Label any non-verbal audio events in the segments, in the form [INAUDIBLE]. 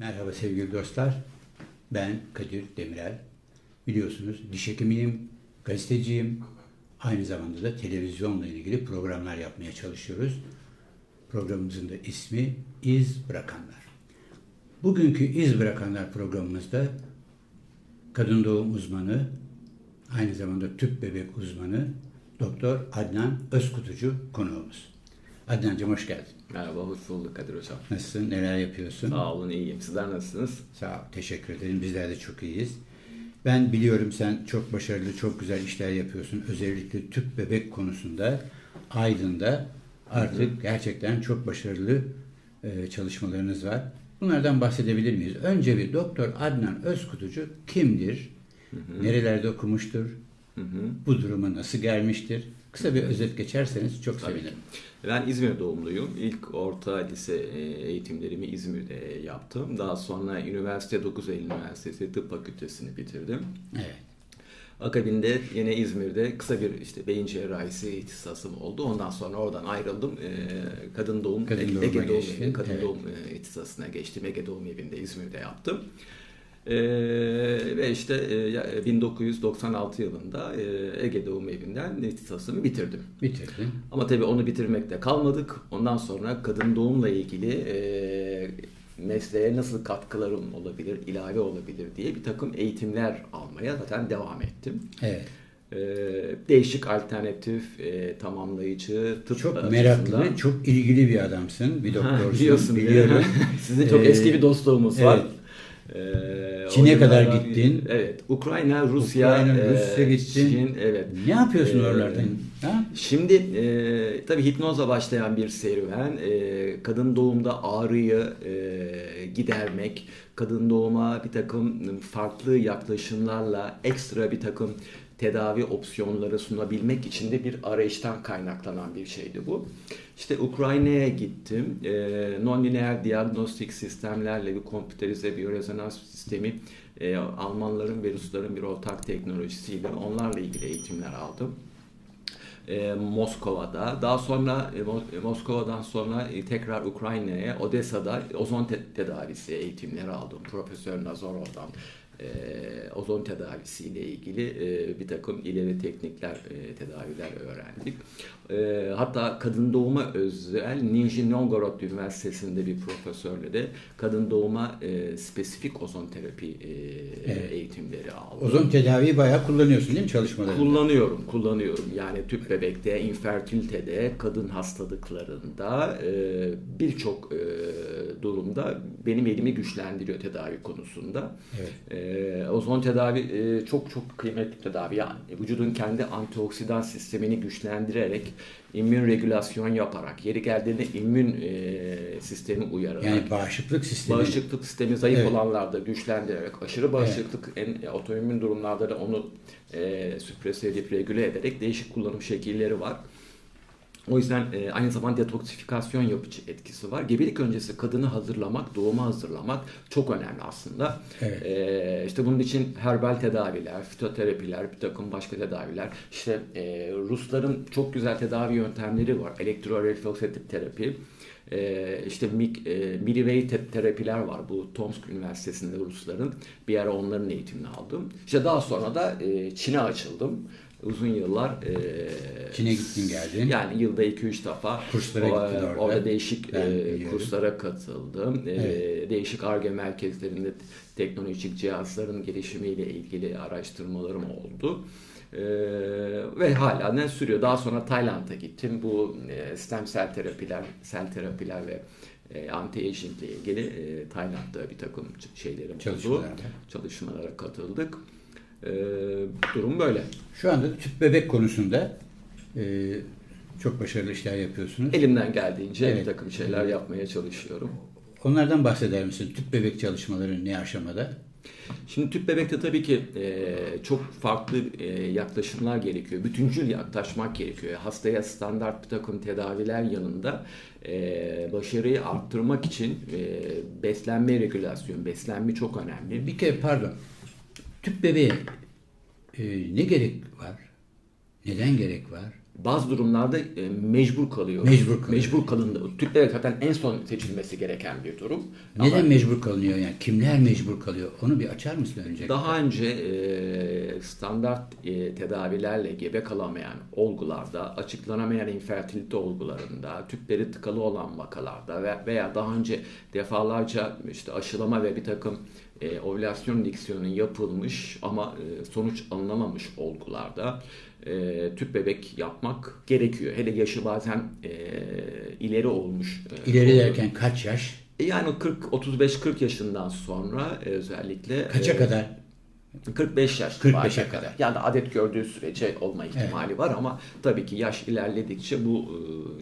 Merhaba sevgili dostlar. Ben Kadir Demirel. Biliyorsunuz diş hekimiyim, gazeteciyim. Aynı zamanda da televizyonla ilgili programlar yapmaya çalışıyoruz. Programımızın da ismi İz Bırakanlar. Bugünkü İz Bırakanlar programımızda kadın doğum uzmanı, aynı zamanda tüp bebek uzmanı Doktor Adnan Özkutucu konuğumuz. Adnancığım hoş geldin. Merhaba, hoş bulduk Kadir Hocam. Nasılsın, neler yapıyorsun? Sağ olun, iyiyim. Sizler nasılsınız? Sağ ol, teşekkür ederim. Bizler de çok iyiyiz. Ben biliyorum sen çok başarılı, çok güzel işler yapıyorsun. Özellikle tüp bebek konusunda Aydın'da artık gerçekten çok başarılı e, çalışmalarınız var. Bunlardan bahsedebilir miyiz? Önce bir Doktor Adnan Özkutucu kimdir? Hı hı. Nerelerde okumuştur? Hı hı. Bu duruma nasıl gelmiştir? Kısa bir özet geçerseniz çok Tabii. sevinirim. Ben İzmir doğumluyum. İlk orta lise e, eğitimlerimi İzmir'de yaptım. Daha sonra üniversite 9 Eylül Üniversitesi Tıp Fakültesini bitirdim. Evet. Akabinde yine İzmir'de kısa bir işte beyin cerrahisi ihtisasım oldu. Ondan sonra oradan ayrıldım. E, kadın doğum, kadın Ege, doğum evi, kadın evet. doğum e, ihtisasına geçtim. Ege doğum evinde İzmir'de yaptım. Ee, ve işte e, 1996 yılında e, Ege Doğum Evi'nden ihtisasımı bitirdim. Bitirdin. Ama tabii onu bitirmekte kalmadık. Ondan sonra kadın doğumla ilgili e, mesleğe nasıl katkılarım olabilir, ilave olabilir diye bir takım eğitimler almaya zaten devam ettim. Evet. Ee, değişik alternatif, e, tamamlayıcı tıp Çok açısından. meraklı, çok ilgili bir adamsın, bir doktorsun. Ha, biliyorsun, biliyorum. [LAUGHS] Sizin çok ee, eski bir dostluğumuz evet. var. Ee, Çin'e kadar gittin. Evet. Ukrayna, Rusya, Ukrayna, Rusya e, gittin. Çin, evet. Ne yapıyorsun ee, oralarda? Ha? Şimdi e, tabii hipnozla başlayan bir serüven. E, kadın doğumda ağrıyı e, gidermek, kadın doğuma bir takım farklı yaklaşımlarla ekstra bir takım tedavi opsiyonları sunabilmek için de bir arayıştan kaynaklanan bir şeydi bu. İşte Ukrayna'ya gittim. E, non-lineer diagnostik sistemlerle bir kompüterize biyorezonans sistemi e, Almanların ve Rusların bir ortak teknolojisiyle onlarla ilgili eğitimler aldım. E, Moskova'da. Daha sonra e, Moskova'dan sonra e, tekrar Ukrayna'ya, Odessa'da ozon te- tedavisi eğitimleri aldım. Profesör Nazorov'dan e, ozon tedavisiyle ilgili e, bir takım ileri teknikler, e, tedaviler öğrendik. E, hatta kadın doğuma özel Nijni Novgorod Üniversitesi'nde bir profesörle de kadın doğuma e, spesifik ozon terapi e, evet. eğitimleri aldım. Ozon tedaviyi bayağı kullanıyorsun değil mi çalışmalarında? Kullanıyorum, kullanıyorum. Yani tüp bebekte, infertilitede, kadın hastalıklarında e, birçok e, durumda benim elimi güçlendiriyor tedavi konusunda. Evet. E, e, ozon tedavi e, çok çok kıymetli tedavi. Yani vücudun kendi antioksidan sistemini güçlendirerek, immün regülasyon yaparak, yeri geldiğinde immün e, sistemi uyararak. Yani bağışıklık sistemi. Bağışıklık sistemi zayıf evet. olanlarda güçlendirerek, aşırı bağışıklık evet. en otoimmün durumlarda da onu e, süprese edip regüle ederek değişik kullanım şekilleri var. O yüzden e, aynı zamanda detoksifikasyon yapıcı etkisi var. Gebelik öncesi kadını hazırlamak, doğuma hazırlamak çok önemli aslında. Evet. E, işte bunun için herbal tedaviler, fitoterapiler, bir takım başka tedaviler. İşte e, Rusların çok güzel tedavi yöntemleri var. Elektrorefleksatif terapi. Ee, işte e, Midway terapiler var bu Tomsk Üniversitesi'nde Rusların. Bir ara onların eğitimini aldım. İşte daha sonra da e, Çin'e açıldım uzun yıllar e, Çin'e gittin geldin. Yani yılda 2-3 defa kurslara o, gittin orada. Orada değişik e, kurslara katıldım. E, evet. değişik ARGE merkezlerinde teknolojik cihazların gelişimiyle ilgili araştırmalarım oldu. Ee, ve hala ne sürüyor. Daha sonra Tayland'a gittim. Bu e, stem sel terapiler, sel terapiler ve e, anti-aging ile ilgili e, Tayland'da bir takım şeylerim oldu. Çalışmalara katıldık. E, durum böyle. Şu anda tüp bebek konusunda e, çok başarılı işler yapıyorsunuz. Elimden geldiğince evet. bir takım şeyler yapmaya çalışıyorum. Onlardan bahseder misin? Tüp bebek çalışmaları ne aşamada? Şimdi tüp bebekte tabii ki e, çok farklı e, yaklaşımlar gerekiyor. Bütüncül yaklaşmak gerekiyor. Hastaya standart bir takım tedaviler yanında e, başarıyı arttırmak için e, beslenme regülasyon, beslenme çok önemli. Bir kere pardon, tüp bebeğe e, ne gerek var? Neden gerek var? Bazı durumlarda e, mecbur kalıyor. Mecbur kalıyor. Mecbur kalındı. Tüpler zaten en son seçilmesi gereken bir durum. Neden Ama mecbur kalınıyor yani? Kimler mecbur kalıyor? Onu bir açar mısın önce? daha önce e, standart e, tedavilerle gebe kalamayan olgularda, açıklanamayan infertilite olgularında, tüpleri tıkalı olan vakalarda ve, veya daha önce defalarca işte aşılama ve bir takım e, ovülasyon diksiyonu yapılmış ama e, sonuç alınamamış olgularda e, tüp bebek yapmak gerekiyor. Hele yaşı bazen e, ileri olmuş. e, İleri derken kaç yaş? E, Yani 40 35-40 yaşından sonra e, özellikle Kaça e, kadar? 45 yaş 45'e civarına kadar. Yani adet gördüğü sürece olma ihtimali var ama tabii ki yaş ilerledikçe bu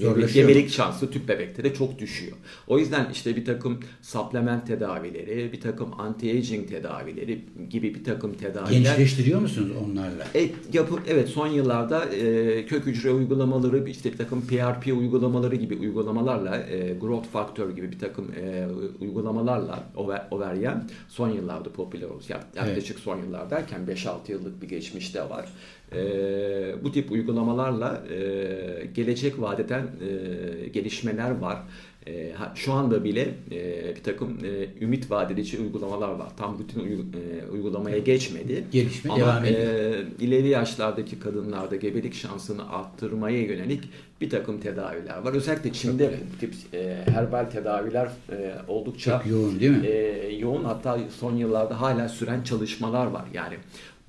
e, gebelik şansı tüp bebekte de çok düşüyor. O yüzden işte bir takım supplement tedavileri, bir takım anti-aging tedavileri gibi bir takım tedaviler Gençleştiriyor musunuz onlarla? Evet, yapı, evet son yıllarda e, kök hücre uygulamaları, işte bir takım PRP uygulamaları gibi uygulamalarla, e, growth factor gibi bir takım e, uygulamalarla over, overyen son yıllarda popüler olmuş. Yak- Yaklaşık son yıllar derken 5-6 yıllık bir geçmişte var. E, bu tip uygulamalarla e, gelecek vadeden e, gelişmeler var. E, şu anda bile e, bir takım e, ümit vadedici uygulamalar var. Tam bütün uy- e, uygulamaya geçmedi. Gelişme Ama devam ediyor. e, ileri yaşlardaki kadınlarda gebelik şansını arttırmaya yönelik bir takım tedaviler var. Özellikle Çin'de bu tip e, herbal tedaviler e, oldukça Çok yoğun değil mi? e, yoğun hatta son yıllarda hala süren çalışmalar var. Yani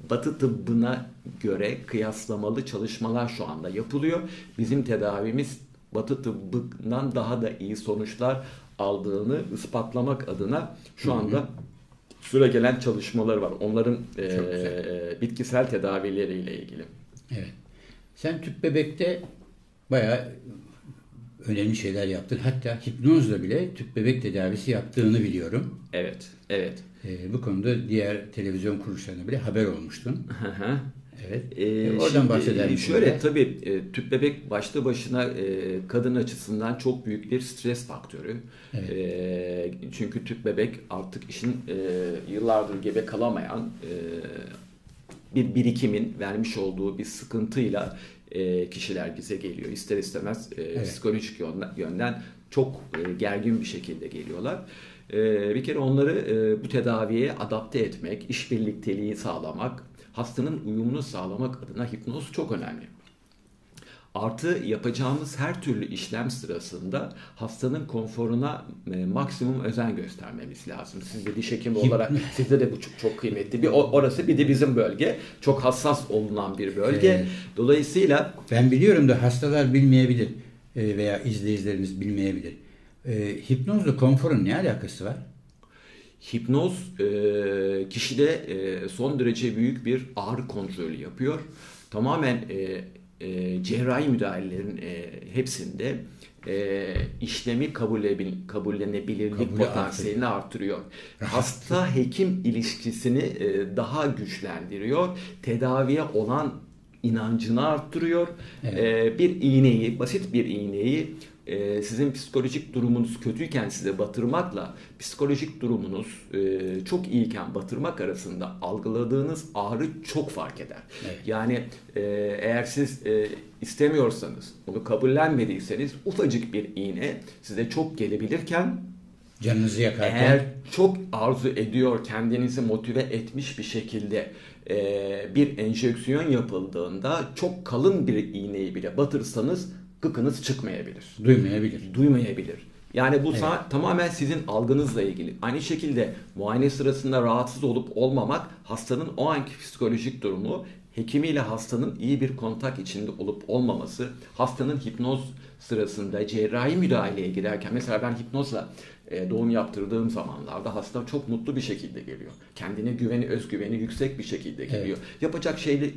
Batı tıbbına göre kıyaslamalı çalışmalar şu anda yapılıyor. Bizim tedavimiz Batı tıbbından daha da iyi sonuçlar aldığını ispatlamak adına şu anda süregelen çalışmalar var. Onların e, güzel. bitkisel tedavileriyle ilgili. Evet. Sen tüp bebekte bayağı önemli şeyler yaptın. Hatta hipnozla bile tüp bebek tedavisi yaptığını biliyorum. Evet, evet. Ee, bu konuda diğer televizyon kuruluşlarına bile haber olmuştun. Hı hı. Evet. Ee, Ee, oradan şimdi, bahseder misin? Şöyle biraz? tabii e, tüp bebek başlı başına e, kadın açısından çok büyük bir stres faktörü. Evet. E, çünkü tüp bebek artık işin e, yıllardır gebe kalamayan e, bir birikimin vermiş olduğu bir sıkıntıyla e, kişiler bize geliyor. İster istemez e, Evet. psikolojik yönden, çok e, gergin bir şekilde geliyorlar. E, bir kere onları e, bu tedaviye adapte etmek, iş birlikteliği sağlamak, hastanın uyumunu sağlamak adına hipnoz çok önemli. Artı yapacağımız her türlü işlem sırasında hastanın konforuna e, maksimum özen göstermemiz lazım. Siz de diş hekimi olarak sizde de bu çok, çok kıymetli. Bir orası bir de bizim bölge. Çok hassas olunan bir bölge. Dolayısıyla Ben biliyorum da hastalar bilmeyebilir e, veya izleyicilerimiz bilmeyebilir. E, hipnozla konforun ne alakası var? Hipnoz e, kişide e, son derece büyük bir ağrı kontrolü yapıyor. Tamamen e, e, cerrahi müdahalelerin e, hepsinde e, işlemi kabullenebil- kabullenebilirlik Kabulü potansiyelini artırıyor. Hasta hekim ilişkisini e, daha güçlendiriyor. Tedaviye olan inancını arttırıyor. Evet. E, bir iğneyi, basit bir iğneyi e, sizin psikolojik durumunuz kötüyken size batırmakla psikolojik durumunuz e, çok iyiyken batırmak arasında algıladığınız ağrı çok fark eder. Evet. Yani e, eğer siz e, istemiyorsanız, bunu kabullenmediyseniz ufacık bir iğne size çok gelebilirken Canınızı yakarken eğer çok arzu ediyor, kendinizi motive etmiş bir şekilde e, bir enjeksiyon yapıldığında çok kalın bir iğneyi bile batırsanız gıkınız çıkmayabilir. duymayabilir. Duymayabilir. Yani bu Evet. tamamen sizin algınızla ilgili. Aynı şekilde muayene sırasında rahatsız olup olmamak hastanın o anki psikolojik durumu, hekimiyle hastanın iyi bir kontak içinde olup olmaması, hastanın hipnoz sırasında cerrahi müdahaleye giderken mesela ben hipnozla e, doğum yaptırdığım zamanlarda hasta çok mutlu bir şekilde geliyor. Kendine güveni, özgüveni yüksek bir şekilde geliyor. Yapacak şeyleri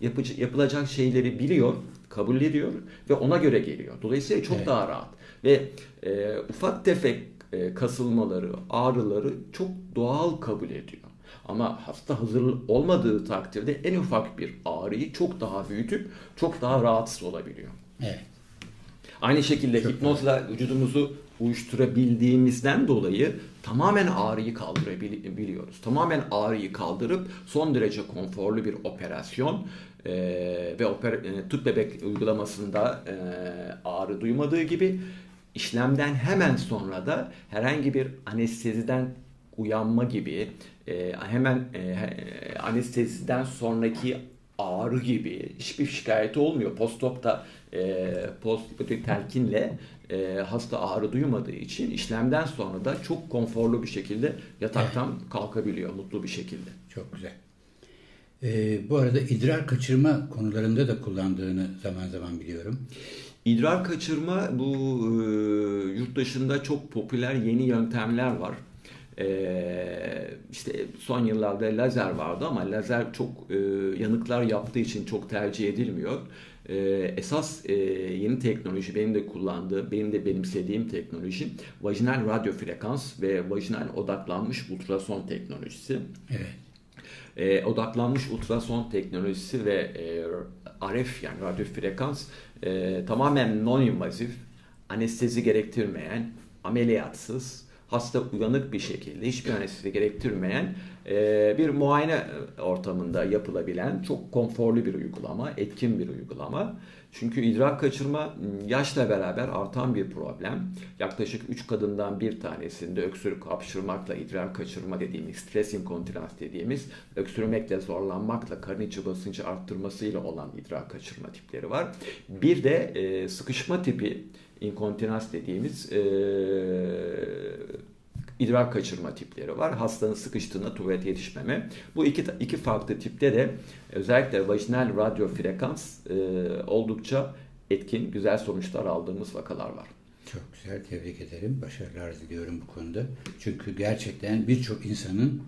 yapıcı, yapılacak şeyleri biliyor, kabul ediyor ve ona göre geliyor. Dolayısıyla çok Evet. daha rahat ve e, ufak tefek e, kasılmaları, ağrıları çok doğal kabul ediyor. Ama hasta hazır olmadığı takdirde en ufak bir ağrıyı çok daha büyütüp çok daha rahatsız olabiliyor. Evet. Aynı şekilde Çok hipnozla vücudumuzu uyuşturabildiğimizden dolayı tamamen ağrıyı kaldırabiliyoruz. Tamamen ağrıyı kaldırıp son derece konforlu bir operasyon e, ve oper, e, tüp bebek uygulamasında e, ağrı duymadığı gibi işlemden hemen sonra da herhangi bir anesteziden uyanma gibi e, hemen e, anesteziden sonraki ağrı gibi hiçbir şikayeti olmuyor. Postopta e, post telkinle e, hasta ağrı duymadığı için işlemden sonra da çok konforlu bir şekilde yataktan kalkabiliyor mutlu bir şekilde. Çok güzel. E, bu arada idrar kaçırma konularında da kullandığını zaman zaman biliyorum. İdrar kaçırma bu e, yurt dışında çok popüler yeni yöntemler var. Ee, işte son yıllarda lazer vardı ama lazer çok e, yanıklar yaptığı için çok tercih edilmiyor. Ee, esas e, yeni teknoloji benim de kullandığım, benim de benimsediğim teknoloji vajinal radyo frekans ve vajinal odaklanmış ultrason teknolojisi. Evet. Ee, odaklanmış ultrason teknolojisi ve e, RF yani radyo frekans e, tamamen non-invazif, anestezi gerektirmeyen, ameliyatsız, hasta uyanık bir şekilde hiçbir anestezi gerektirmeyen e, bir muayene ortamında yapılabilen çok konforlu bir uygulama, etkin bir uygulama. Çünkü idrar kaçırma yaşla beraber artan bir problem. Yaklaşık 3 kadından bir tanesinde öksürük hapşırmakla idrar kaçırma dediğimiz stres inkontinans dediğimiz öksürmekle zorlanmakla karın içi basıncı arttırmasıyla olan idrar kaçırma tipleri var. Bir de e, sıkışma tipi inkontinans dediğimiz e, idrar kaçırma tipleri var. Hastanın sıkıştığında tuvalet yetişmeme. Bu iki, iki farklı tipte de özellikle vajinal radyo frekans e, oldukça etkin, güzel sonuçlar aldığımız vakalar var. Çok güzel, tebrik ederim. Başarılar diliyorum bu konuda. Çünkü gerçekten birçok insanın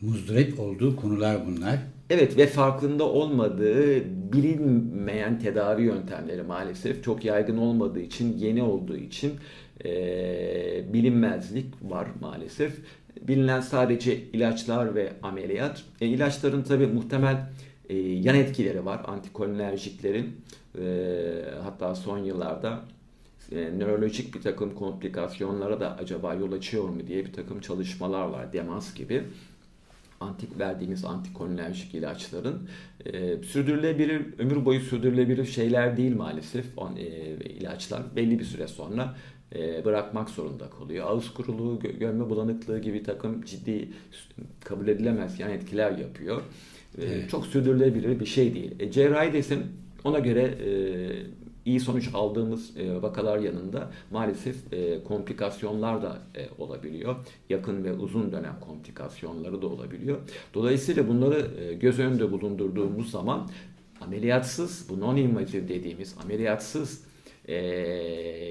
muzdarip olduğu konular bunlar. Evet ve farkında olmadığı bilinmeyen tedavi yöntemleri maalesef çok yaygın olmadığı için, yeni olduğu için e, bilinmezlik var maalesef. Bilinen sadece ilaçlar ve ameliyat. E, ilaçların tabi muhtemel e, yan etkileri var. Antikolinerjiklerin e, hatta son yıllarda e, nörolojik bir takım komplikasyonlara da acaba yol açıyor mu diye bir takım çalışmalar var. Demans gibi antik verdiğimiz antikolinerjik ilaçların e, sürdürülebilir, ömür boyu sürdürülebilir şeyler değil maalesef on, e, ilaçlar. Belli bir süre sonra e, bırakmak zorunda kalıyor. Ağız kuruluğu, gö gömme bulanıklığı gibi takım ciddi kabul edilemez yan etkiler yapıyor. E, evet. Çok sürdürülebilir bir şey değil. E, cerrahi desin ona göre e, iyi sonuç aldığımız e, vakalar yanında maalesef e, komplikasyonlar da e, olabiliyor. Yakın ve uzun dönem komplikasyonları da olabiliyor. Dolayısıyla bunları e, göz önünde bulundurduğumuz zaman ameliyatsız, bu non-invasive dediğimiz ameliyatsız e,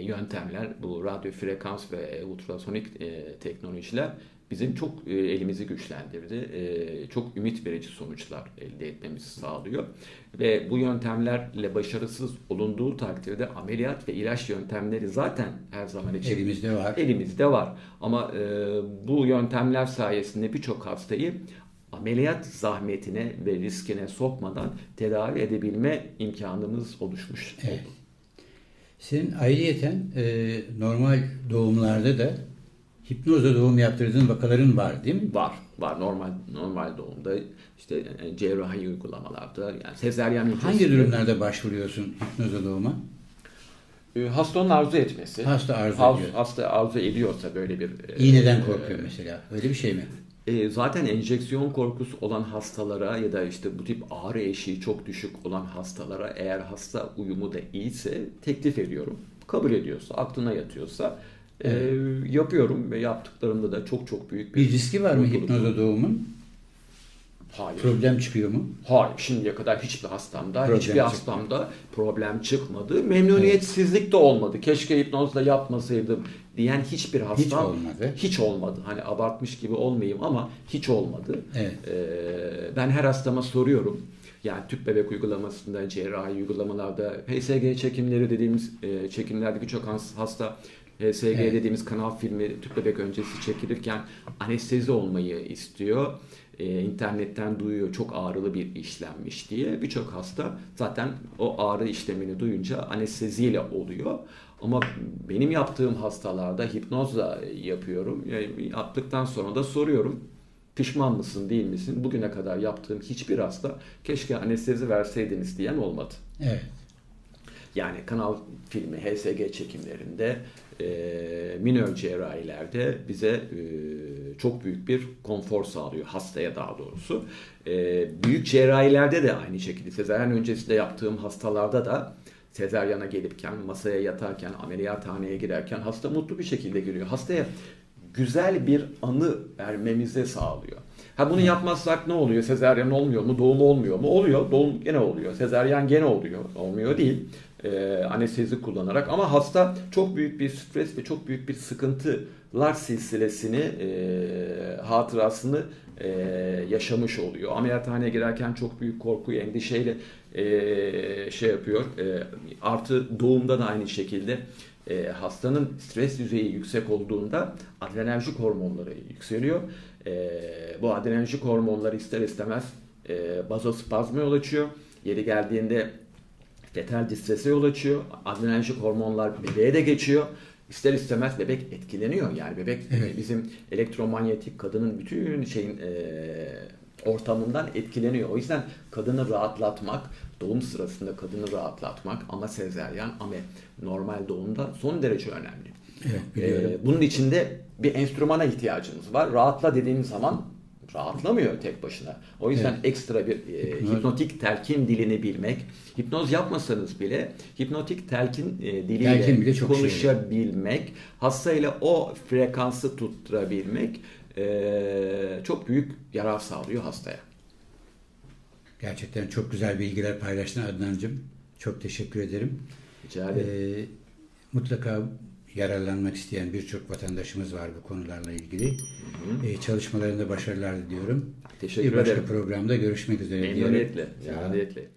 yöntemler, bu radyo frekans ve ultrasonik e, teknolojiler bizim çok e, elimizi güçlendirdi. E, çok ümit verici sonuçlar elde etmemizi sağlıyor. Ve bu yöntemlerle başarısız olunduğu takdirde ameliyat ve ilaç yöntemleri zaten her zaman için elimizde var. Elimizde var. Ama e, bu yöntemler sayesinde birçok hastayı ameliyat zahmetine ve riskine sokmadan tedavi edebilme imkanımız oluşmuş evet. Senin ayrıyeten e, normal doğumlarda da hipnozla doğum yaptırdığın vakaların var değil mi? Var. Var. Normal normal doğumda işte e, cerrahi uygulamalarda yani sezeryan Hangi durumlarda başvuruyorsun hipnozla doğuma? E, hastanın arzu etmesi. Hasta arzu ediyor. Hasta arzu ediyorsa böyle bir... E, İğneden korkuyor mesela. Öyle bir şey mi? E, zaten enjeksiyon korkusu olan hastalara ya da işte bu tip ağrı eşiği çok düşük olan hastalara eğer hasta uyumu da iyiyse teklif ediyorum. Kabul ediyorsa, aklına yatıyorsa. E, yapıyorum ve yaptıklarımda da çok çok büyük bir... Bir riski var mı hipnoza doğumun? Hayır. Problem çıkıyor mu? Hayır. Şimdiye kadar hiçbir hastamda, problem hiçbir çıkmadı. hastamda problem çıkmadı. Memnuniyetsizlik evet. de olmadı. Keşke hipnozla yapmasaydım diyen hiçbir hastam hiç olmadı. Hiç olmadı. Hani abartmış gibi olmayayım ama hiç olmadı. Evet. Ee, ben her hastama soruyorum. Yani tüp bebek uygulamasında, cerrahi uygulamalarda, PSG çekimleri dediğimiz e, çekimlerde birçok hasta HSG evet. dediğimiz kanal filmi tüp bebek öncesi çekilirken anestezi olmayı istiyor. e, internetten duyuyor çok ağrılı bir işlenmiş diye birçok hasta zaten o ağrı işlemini duyunca anesteziyle oluyor. Ama benim yaptığım hastalarda hipnozla yapıyorum. Yani yaptıktan sonra da soruyorum pişman mısın değil misin? Bugüne kadar yaptığım hiçbir hasta keşke anestezi verseydiniz diyen olmadı. Evet. Yani kanal filmi, HSG çekimlerinde, e, minör cerrahilerde bize e, çok büyük bir konfor sağlıyor hastaya daha doğrusu. E, büyük cerrahilerde de aynı şekilde sezaryen öncesinde yaptığım hastalarda da sezaryana gelipken, masaya yatarken, ameliyathaneye girerken hasta mutlu bir şekilde giriyor. Hastaya güzel bir anı vermemize sağlıyor. Ha bunu yapmazsak ne oluyor? Sezaryen olmuyor mu? Doğum olmuyor mu? Oluyor. Doğum gene oluyor. Sezaryen gene oluyor. Olmuyor değil. Ee, anestezi kullanarak ama hasta çok büyük bir stres ve çok büyük bir sıkıntılar silsilesini e, hatırasını e, yaşamış oluyor. Ameliyathaneye girerken çok büyük korkuyu, endişeyle e, şey yapıyor. E, artı doğumda da aynı şekilde e, hastanın stres düzeyi yüksek olduğunda adrenerjik hormonları yükseliyor. E, bu adrenerjik hormonlar ister istemez e, bazospazma yol açıyor. Yeri geldiğinde fetal distrese yol açıyor. Adrenerjik hormonlar bebeğe de geçiyor. İster istemez bebek etkileniyor. Yani bebek Evet. bizim elektromanyetik kadının bütün şeyin e, ortamından etkileniyor. O yüzden kadını rahatlatmak, doğum sırasında kadını rahatlatmak ama sezeryan ama normal doğumda son derece önemli. Evet, biliyorum. Ee, bunun içinde bir enstrümana ihtiyacımız var. Rahatla dediğimiz zaman rahatlamıyor tek başına. O yüzden Evet. ekstra bir e, hipnotik telkin dilini bilmek, hipnoz yapmasanız bile hipnotik telkin e, diliyle Telkin bile çok şey konuşabilmek, hastayla o frekansı tutturabilmek e, çok büyük yarar sağlıyor hastaya. Gerçekten çok güzel bilgiler paylaştın Adnancığım. Çok teşekkür ederim. Rica ederim. Ee, mutlaka yararlanmak isteyen birçok vatandaşımız var bu konularla ilgili. Ee, çalışmalarında başarılar diliyorum. Teşekkür bir başka ederim. programda görüşmek üzere. Memnuniyetle. Memnuniyetle.